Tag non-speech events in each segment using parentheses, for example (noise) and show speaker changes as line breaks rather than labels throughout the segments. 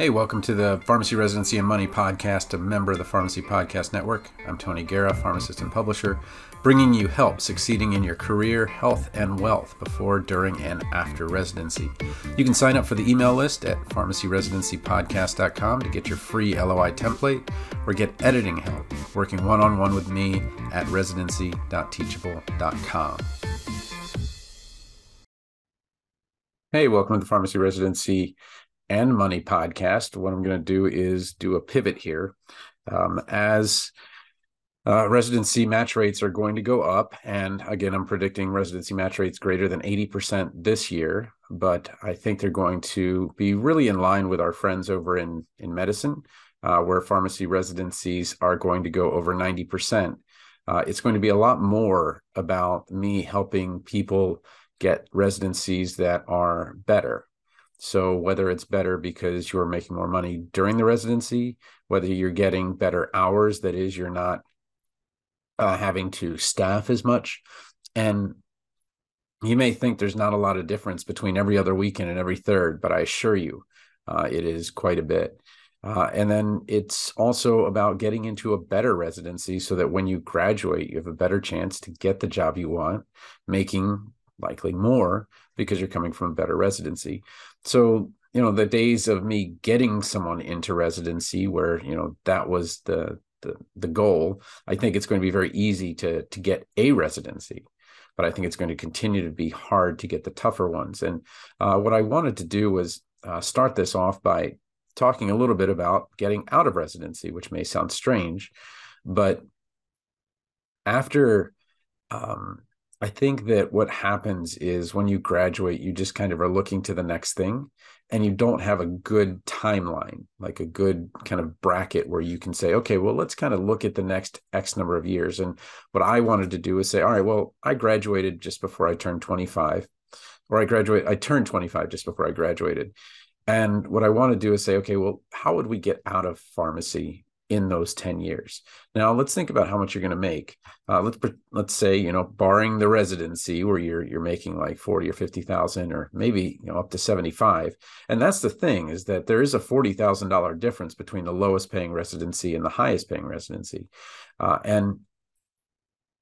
Hey, welcome to the Pharmacy Residency and Money podcast, a member of the Pharmacy Podcast Network. I'm Tony Guerra, pharmacist and publisher, bringing you help succeeding in your career, health, and wealth before, during, and after residency. You can sign up for the email list at pharmacyresidencypodcast.com to get your free LOI template or get editing help working one on one with me at residency.teachable.com. Hey, welcome to the Pharmacy Residency and Money podcast. What I'm going to do is do a pivot here. Um, as uh, residency match rates are going to go up, and again, I'm predicting residency match rates greater than 80% this year, but I think they're going to be really in line with our friends over in, in medicine, uh, where pharmacy residencies are going to go over 90%. Uh, it's going to be a lot more about me helping people get residencies that are better so whether it's better because you're making more money during the residency, whether you're getting better hours, that is, you're not uh, having to staff as much, and you may think there's not a lot of difference between every other weekend and every third, but I assure you, uh, it is quite a bit. Uh, and then it's also about getting into a better residency so that when you graduate, you have a better chance to get the job you want, making likely more because you're coming from a better residency. So, you know, the days of me getting someone into residency where, you know, that was the the the goal, I think it's going to be very easy to to get a residency. But I think it's going to continue to be hard to get the tougher ones. And uh, what I wanted to do was uh, start this off by talking a little bit about getting out of residency, which may sound strange, but after um, I think that what happens is when you graduate, you just kind of are looking to the next thing and you don't have a good timeline, like a good kind of bracket where you can say, okay, well, let's kind of look at the next X number of years. And what I wanted to do is say, all right, well, I graduated just before I turned 25, or I graduate, I turned 25 just before I graduated. And what I want to do is say, okay, well, how would we get out of pharmacy in those 10 years. Now let's think about how much you're going to make. Uh, let's let's say you know barring the residency where you're you're making like 40 or 50,000 or maybe you know up to 75. And that's the thing is that there is a $40,000 difference between the lowest paying residency and the highest paying residency. Uh, and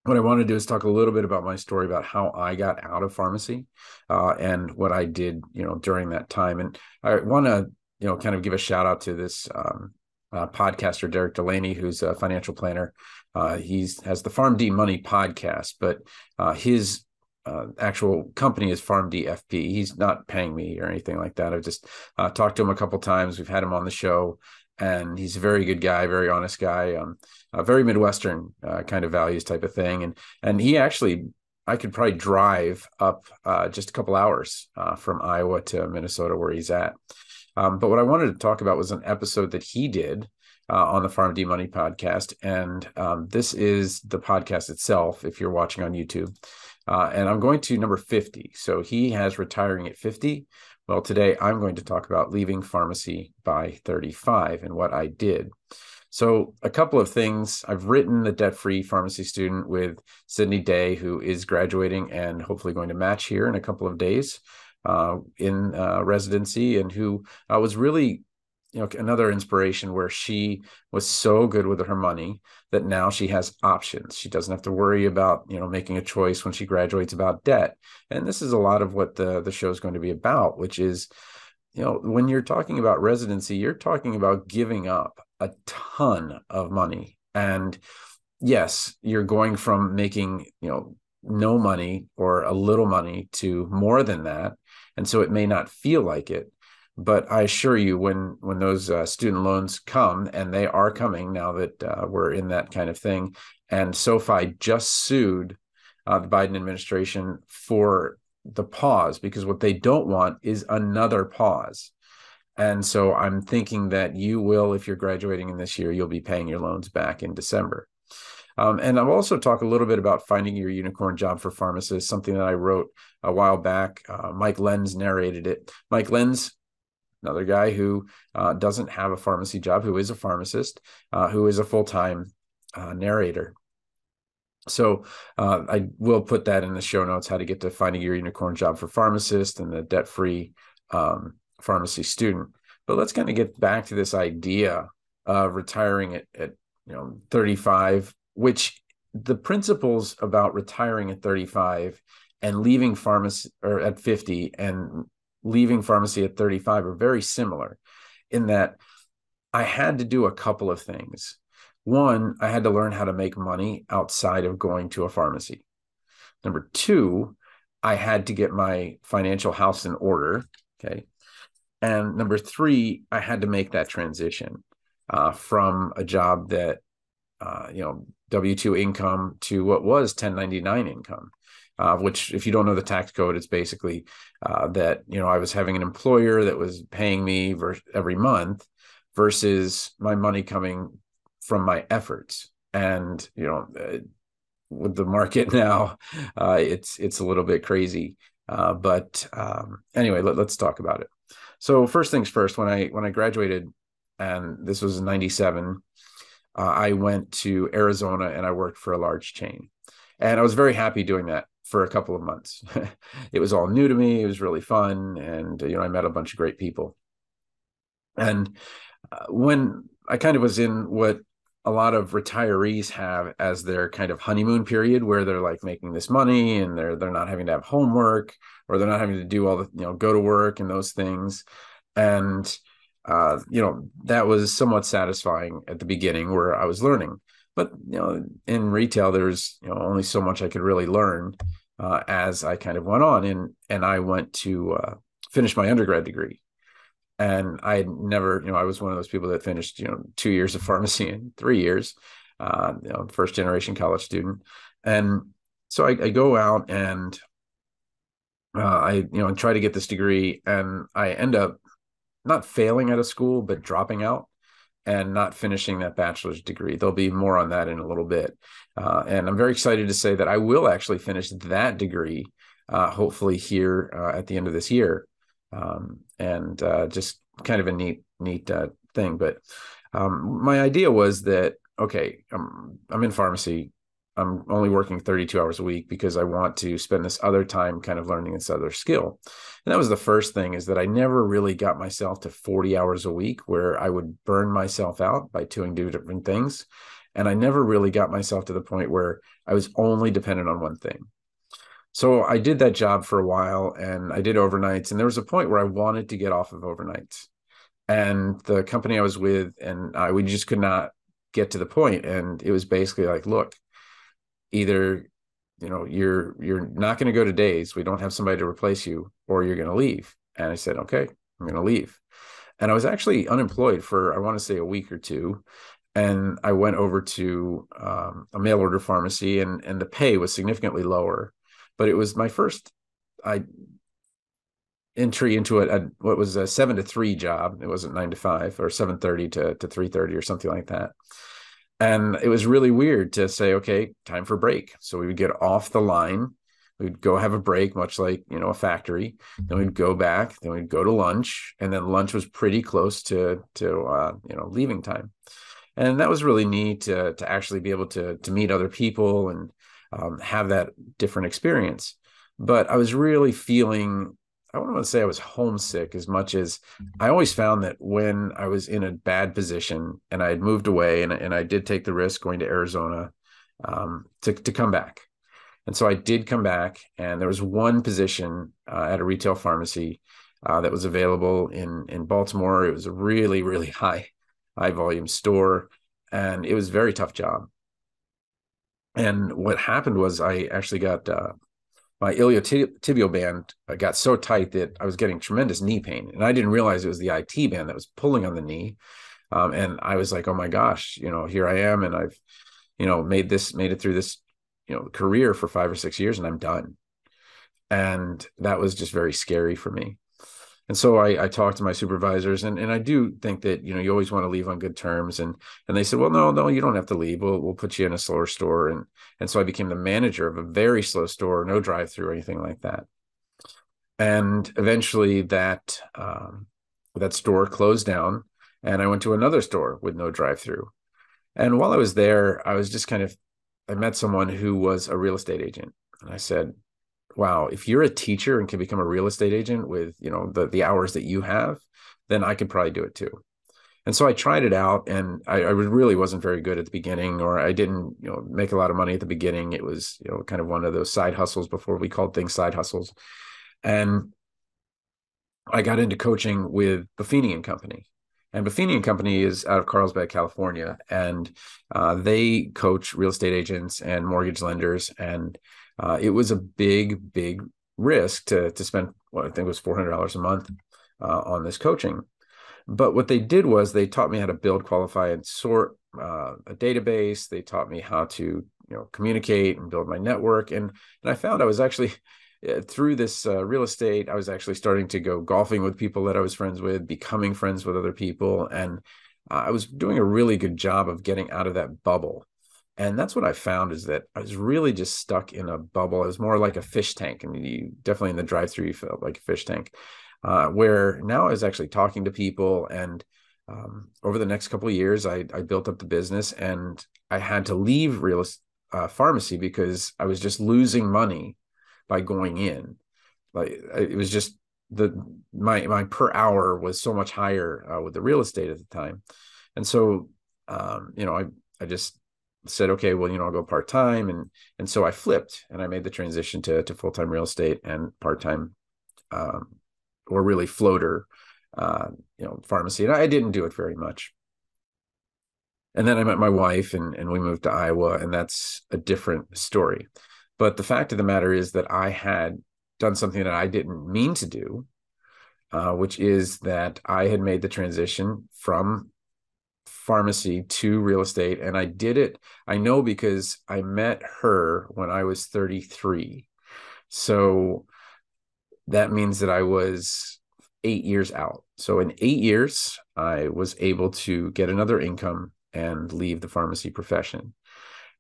what I want to do is talk a little bit about my story about how I got out of pharmacy uh, and what I did, you know, during that time. And I want to, you know, kind of give a shout out to this um, uh, podcaster Derek Delaney, who's a financial planner. Uh, he's has the PharmD Money podcast, but uh, his uh, actual company is PharmD FP. He's not paying me or anything like that. I've just uh, talked to him a couple times. We've had him on the show, and he's a very good guy, very honest guy, um, very Midwestern uh, kind of values type of thing. And and he actually I could probably drive up uh, just a couple hours uh, from Iowa to Minnesota, where he's at. Um, but what I wanted to talk about was an episode that he did uh, on the PharmD Money podcast. And um, this is the podcast itself, if you're watching on YouTube. Uh, and I'm going to number 50. So he has retiring at 50. Well, today I'm going to talk about leaving pharmacy by 35 and what I did. So, a couple of things. I've written the debt free pharmacy student with Sydney Day, who is graduating and hopefully going to match here in a couple of days in uh, residency and who uh, was really you know another inspiration where she was so good with her money that now she has options. She doesn't have to worry about you know making a choice when she graduates about debt. And this is a lot of what the the show is going to be about which is you know when you're talking about residency you're talking about giving up a ton of money. And yes you're going from making you know no money or a little money to more than that and so it may not feel like it. But i assure you when when those uh, student loans come and they are coming now that uh, we're in that kind of thing and sofi just sued uh, the biden administration for the pause because what they don't want is another pause. And so i'm thinking that you will if you're graduating in this year you'll be paying your loans back in december um, and I'll also talk a little bit about finding your unicorn job for pharmacists, something that I wrote a while back. Uh, Mike Lenz narrated it. Mike Lenz, another guy who uh, doesn't have a pharmacy job, who is a pharmacist, uh, who is a full time uh, narrator. So uh, I will put that in the show notes how to get to finding your unicorn job for pharmacist and the debt free um, pharmacy student. But let's kind of get back to this idea of retiring at, at you know 35, which the principles about retiring at 35 and leaving pharmacy or at 50 and leaving pharmacy at 35 are very similar in that I had to do a couple of things. One, I had to learn how to make money outside of going to a pharmacy. Number two, I had to get my financial house in order. Okay. And number three, I had to make that transition uh, from a job that, uh, you know, W 2 income to what was 1099 income. Uh, which, if you don't know the tax code, it's basically uh, that you know I was having an employer that was paying me ver- every month versus my money coming from my efforts. And you know, uh, with the market (laughs) now, uh, it's it's a little bit crazy. Uh, but um, anyway, let, us talk about it. So first things first, when I when I graduated, and this was in '97, uh, I went to Arizona and I worked for a large chain, and I was very happy doing that for a couple of months. (laughs) it was all new to me. It was really fun, and you know I met a bunch of great people. And uh, when I kind of was in what a lot of retirees have as their kind of honeymoon period where they're like making this money and they're they're not having to have homework or they're not having to do all the you know go to work and those things and uh, you know that was somewhat satisfying at the beginning where I was learning. But you know in retail there's you know only so much I could really learn uh, as I kind of went on and and I went to uh, finish my undergrad degree. And I had never, you know, I was one of those people that finished, you know, two years of pharmacy in three years, uh, you know, first generation college student, and so I, I go out and uh, I, you know, try to get this degree, and I end up not failing out of school, but dropping out and not finishing that bachelor's degree. There'll be more on that in a little bit, uh, and I'm very excited to say that I will actually finish that degree, uh, hopefully here uh, at the end of this year um, and uh, just kind of a neat neat uh, thing. But um, my idea was that okay, I'm I'm in pharmacy. I'm only working 32 hours a week because I want to spend this other time kind of learning this other skill. And that was the first thing is that I never really got myself to 40 hours a week where I would burn myself out by doing different things. And I never really got myself to the point where I was only dependent on one thing so I did that job for a while and I did overnights. And there was a point where I wanted to get off of overnights. And the company I was with and I, we just could not get to the point. And it was basically like, look, either you know you're you're not going to go to days we don't have somebody to replace you or you're going to leave and i said okay i'm going to leave and i was actually unemployed for i want to say a week or two and i went over to um, a mail order pharmacy and and the pay was significantly lower but it was my first I entry into a, a, what was a seven to three job. It wasn't nine to five or seven thirty to to three thirty or something like that. And it was really weird to say, okay, time for break. So we would get off the line. We'd go have a break, much like you know a factory. Then we'd go back. Then we'd go to lunch, and then lunch was pretty close to to uh, you know leaving time. And that was really neat to to actually be able to to meet other people and um, have that different experience. But I was really feeling, I don't want to say I was homesick as much as mm-hmm. I always found that when I was in a bad position and I had moved away and, and I did take the risk going to Arizona um, to, to come back. And so I did come back, and there was one position uh, at a retail pharmacy uh, that was available in in Baltimore. It was a really really (laughs) high high volume store, and it was a very tough job. And what happened was I actually got uh, my iliotibial band uh, got so tight that I was getting tremendous knee pain, and I didn't realize it was the IT band that was pulling on the knee. Um, and I was like, "Oh my gosh, you know, here I am, and I've, you know, made this, made it through this, you know, career for five or six years, and I'm done." And that was just very scary for me and so I, I talked to my supervisors and, and I do think that, you know, you always want to leave on good terms. And, and they said, well, no, no, you don't have to leave. We'll, we'll put you in a slower store. And, and so I became the manager of a very slow store, no drive through or anything like that. And eventually that, um, that store closed down and I went to another store with no drive through. And while I was there, I was just kind of, I met someone who was a real estate agent. And I said, wow, if you're a teacher and can become a real estate agent with, you know, the the hours that you have, then I could probably do it too. And so I tried it out and I, I really wasn't very good at the beginning, or I didn't, you know, make a lot of money at the beginning. It was, you know, kind of one of those side hustles before we called things side hustles. And I got into coaching with Buffini and Company. And Buffini and Company is out of Carlsbad, California, and uh, they coach real estate agents and mortgage lenders. And uh, it was a big, big risk to to spend what I think was four hundred dollars a month uh, on this coaching. But what they did was they taught me how to build, qualify, and sort uh, a database. They taught me how to you know communicate and build my network. And and I found I was actually (laughs) uh, through this uh, real estate, I was actually starting to go golfing with people that I was friends with, becoming friends with other people, and uh, I was doing a really good job of getting out of that bubble. And that's what I found is that I was really just stuck in a bubble. It was more like a fish tank, and you definitely in the drive-through you felt like a fish tank uh, where now I was actually talking to people and um, over the next couple of years I, I, built up the business and I had to leave real uh, pharmacy because I was just losing money by going in like it was just the my my per hour was so much higher uh, with the real estate at the time and so um, you know I I just said okay well you know I'll go part time and and so I flipped and I made the transition to to full time real estate and part time um, or really floater, uh, you know, pharmacy. And I didn't do it very much. And then I met my wife and, and we moved to Iowa, and that's a different story. But the fact of the matter is that I had done something that I didn't mean to do, uh, which is that I had made the transition from pharmacy to real estate. And I did it, I know because I met her when I was 33. So that means that I was eight years out. So in eight years, I was able to get another income and leave the pharmacy profession.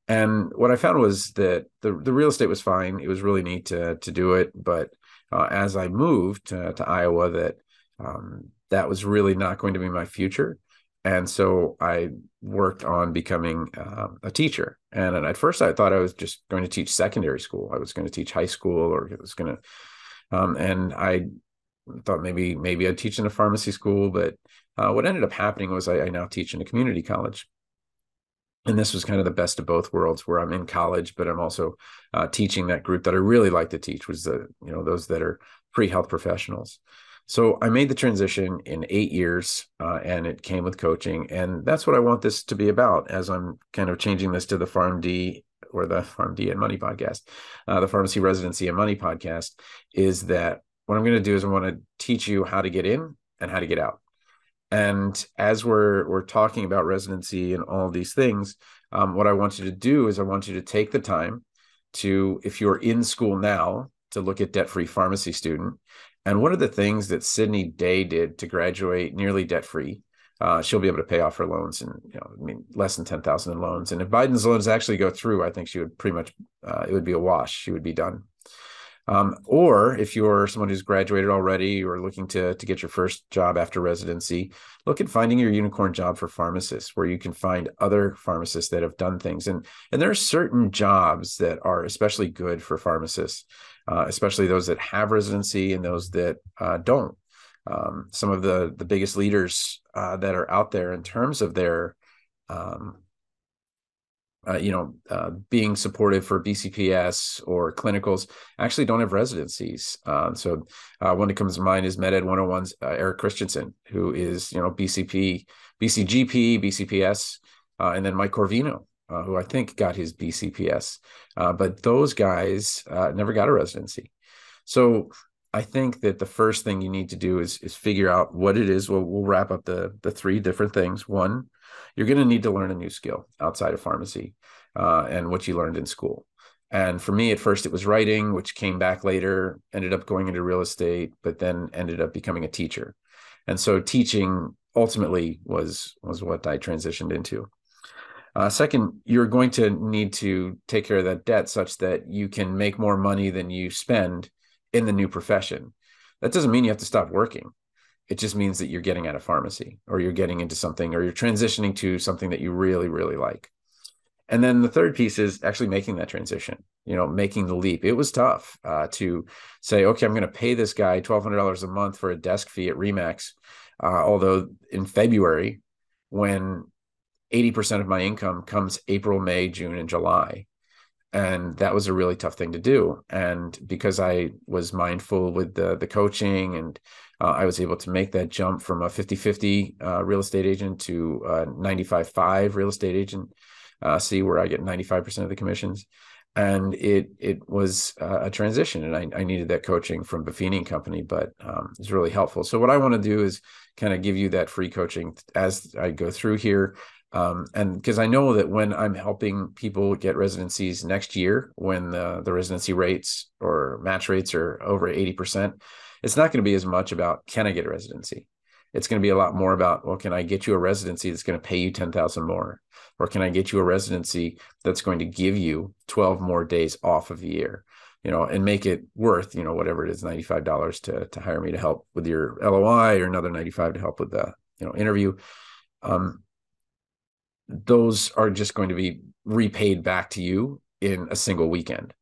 And what I found was that the, the real estate was fine. It was really neat to to do it, but uh, as I moved to, to Iowa, that um, that was really not going to be my future. And so I worked on becoming uh, a teacher. And, and at first, I thought I was just going to teach secondary school. I was going to teach high school, or it was going to um, and I thought maybe maybe I'd teach in a pharmacy school, but uh, what ended up happening was I, I, now teach in a community college. And this was kind of the best of both worlds, where I'm in college, but I'm also uh, teaching that group that I really like to teach, was the you know those that are pre-health professionals. So I made the transition in eight years, uh, and it came with coaching, and that's what I want this to be about. As I'm kind of changing this to the PharmD or the (laughs) PharmD and Money podcast, uh, the Pharmacy Residency and Money podcast, is that what I'm going to do is I want to teach you how to get in and how to get out. And as we're we're talking about residency and all these things, um, what I want you to do is I want you to take the time to, if you're in school now, to look at debt free pharmacy student. And one of the things that Sydney Day did to graduate nearly debt free uh, she'll be able to pay off her loans and you know i mean less than 10000 in loans. And if biden's loans actually go through i think she would pretty much uh, it would be a wash. She would be done um, or if you're someone who's graduated already or looking to to get your first job after residency look at finding your unicorn job for pharmacists where you can find other pharmacists that have done things. And and there are certain jobs that are especially good for pharmacists uh, especially those that have residency and those that uh, don't. Um, some of the the biggest leaders uh, that are out there in terms of their um, uh, you know uh, being supportive for bcps or clinicals actually don't have residencies. Um, so uh, one that comes to mind is meded 101's uh, eric christensen who is you know bcp bcgp bcps uh, and then mike corvino who i think got his bcps but those guys never got a residency. So I think that the first thing you need to do is is figure out what it is. We'll we'll wrap up the the three different things. One, you're going to need to learn a new skill outside of pharmacy uh, and what you learned in school. And for me, at first, it was writing, which came back later. Ended up going into real estate, but then ended up becoming a teacher. And so, teaching ultimately was was what I transitioned into. Uh, second, you're going to need to take care of that debt such that you can make more money than you spend in the new profession. That doesn't mean you have to stop working. It just means that you're getting out of pharmacy or you're getting into something or you're transitioning to something that you really, really like. and then the third piece is actually making that transition you know making the leap it was tough uh, to say okay i'm going to pay this guy $1200 a month for a desk fee at remax uh, although in february when 80% of my income comes april may june and july and that was a really tough thing to do and because i was mindful with the the coaching and uh, i was able to make that jump from a 50-50 uh, real estate agent to a 95-5 real estate agent uh, see where I get 95% of the commissions. And it it was a transition, and I, I, needed that coaching from Buffini and Company, but um, it's really helpful. So what I want to do is kind of give you that free coaching as I go through here, um, and because I know that when I'm helping people get residencies next year, when the the residency rates or match rates are over 80%, it's not going to be as much about can I get a residency? It's going to be a lot more about well can i get you a residency that's going to pay you 10,000 more? Or can i get you a residency that's going to give you 12 more days off of the year? You know and make it worth you know whatever it is $95 to to hire me to help with your LOI or another 95 to help with the you know interview. Um those are just going to be repaid back to you in a single weekend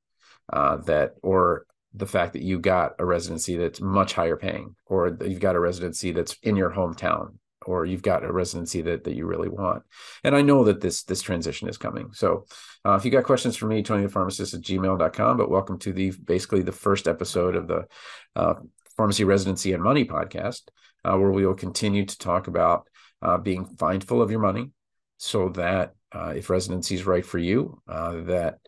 uh, that or the fact that you got a residency that's much higher paying, or you've got a residency that's in your hometown, or you've got a residency that, that you really want. And I know that this this transition is coming. So uh, if you got questions for me, Tony the pharmacist at gmail.com, but welcome to the basically the first episode of the uh, Pharmacy Residency and Money podcast, uh, where we will continue to talk about uh, being mindful of your money so that uh, if residency is right for you, uh, that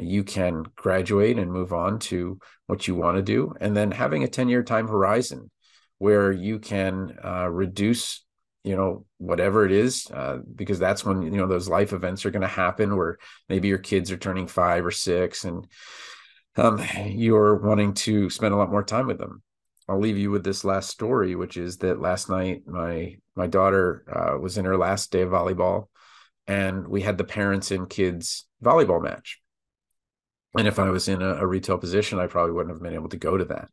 you can graduate and move on to what you want to do and then having a 10 year time horizon where you can uh, reduce you know whatever it is uh, because that's when you know those life events are going to happen where maybe your kids are turning five or six and um, you're wanting to spend a lot more time with them. I'll leave you with this last story which is that last night my my daughter uh, was in her last day of volleyball and we had the parents and kids volleyball match and if I was in a, a, retail position, I probably wouldn't have been able to go to that.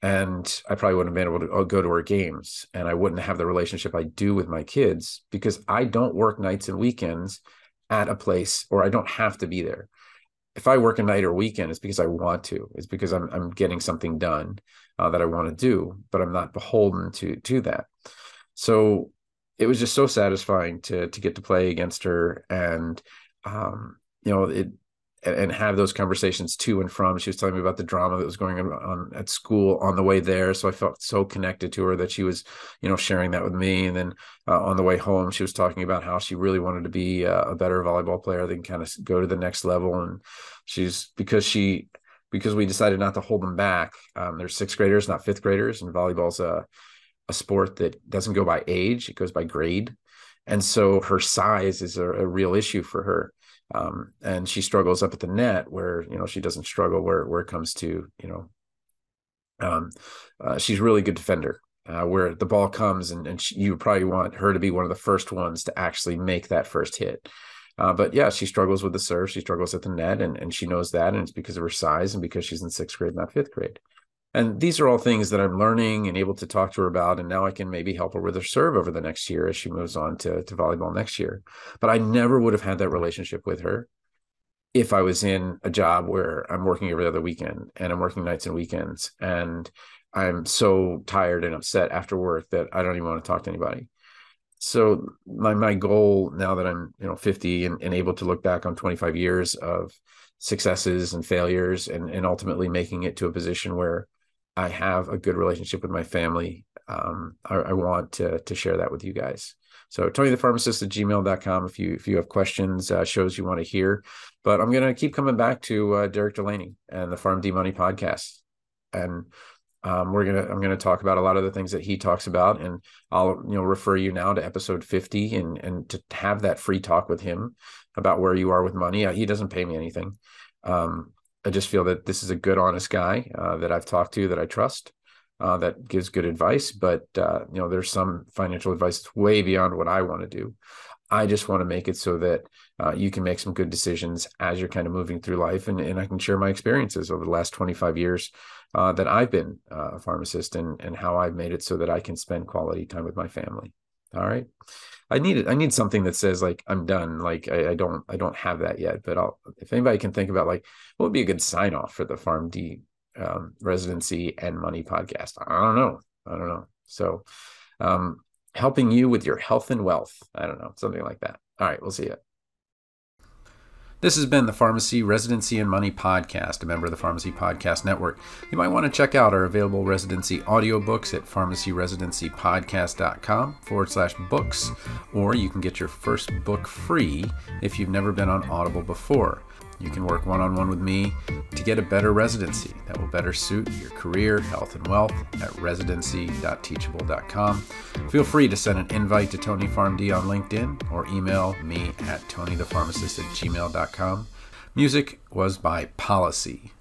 And I probably wouldn't have been able to uh, go to our games. And I wouldn't have the relationship I do with my kids because I don't work nights and weekends at a place or I don't have to be there. If I work a night or weekend, it's because I want to. It's because I'm I'm getting something done uh, that I want to do, but I'm not beholden to to that. So it was just so satisfying to to get to play against her, and um, you know it and have those conversations to and from. She was telling me about the drama that was going on, at school on the way there, so I felt so connected to her that she was, you know, sharing that with me. And then uh, on the way home, she was talking about how she really wanted to be a, a better volleyball player, then kind of go to the next level. And she's because she because we decided not to hold them back. Um, they're sixth graders, not fifth graders, and volleyball's a a sport that doesn't go by age; it goes by grade. And so her size is a, a real issue for her. Um, and she struggles up at the net where you know she doesn't struggle where where it comes to you know um, uh, she's really good defender uh, where the ball comes and, and she, you probably want her to be one of the first ones to actually make that first hit. Uh, but yeah she struggles with the serve she struggles at the net and, and she knows that and it's because of her size and because she's in sixth grade not fifth grade and these are all things that I'm learning and able to talk to her about. And now I can maybe help her with her serve over the next year as she moves on to, to volleyball next year. But I never would have had that relationship with her if I was in a job where I'm working every other weekend and I'm working nights and weekends and I'm so tired and upset after work that I don't even want to talk to anybody. So my my goal now that I'm you know 50 and, and able to look back on 25 years of successes and failures and and ultimately making it to a position where I have a good relationship with my family. Um, I, I, want to to share that with you guys. So Tony the pharmacist at gmail.com if you if you have questions, uh, shows you want to hear. But I'm gonna keep coming back to uh, Derek Delaney and the PharmD Money podcast. And um, we're gonna I'm gonna talk about a lot of the things that he talks about, and I'll you know refer you now to episode 50 and and to have that free talk with him about where you are with money. Uh, he doesn't pay me anything. Um, I just feel that this is a good, honest guy uh, that I've talked to that I trust. Uh, that gives good advice, but uh, you know, there's some financial advice that's way beyond what I want to do. I just want to make it so that uh, you can make some good decisions as you're kind of moving through life, and, and I can share my experiences over the last 25 years uh, that I've been uh, a pharmacist and and how I've made it so that I can spend quality time with my family. All right. I need. I need something that says like I'm done. Like I, I, don't I don't have that yet. But I'll if anybody can think about like what would be a good sign off for the PharmD um, residency and money podcast. I don't know. I don't know. So um, helping you with your health and wealth. I don't know, something like that. All right, we'll see you. This has been the Pharmacy Residency and Money Podcast, a member of the Pharmacy Podcast Network. You might want to check out our available residency audiobooks at pharmacyresidencypodcast.com forward slash books, or you can get your first book free if you've never been on Audible before. You can work one on one with me to get a better residency that will better suit your career, health, and wealth at residency.teachable.com. Feel free to send an invite to Tony PharmD on LinkedIn or email me at tonythepharmacist at gmail.com. Music was by Policy.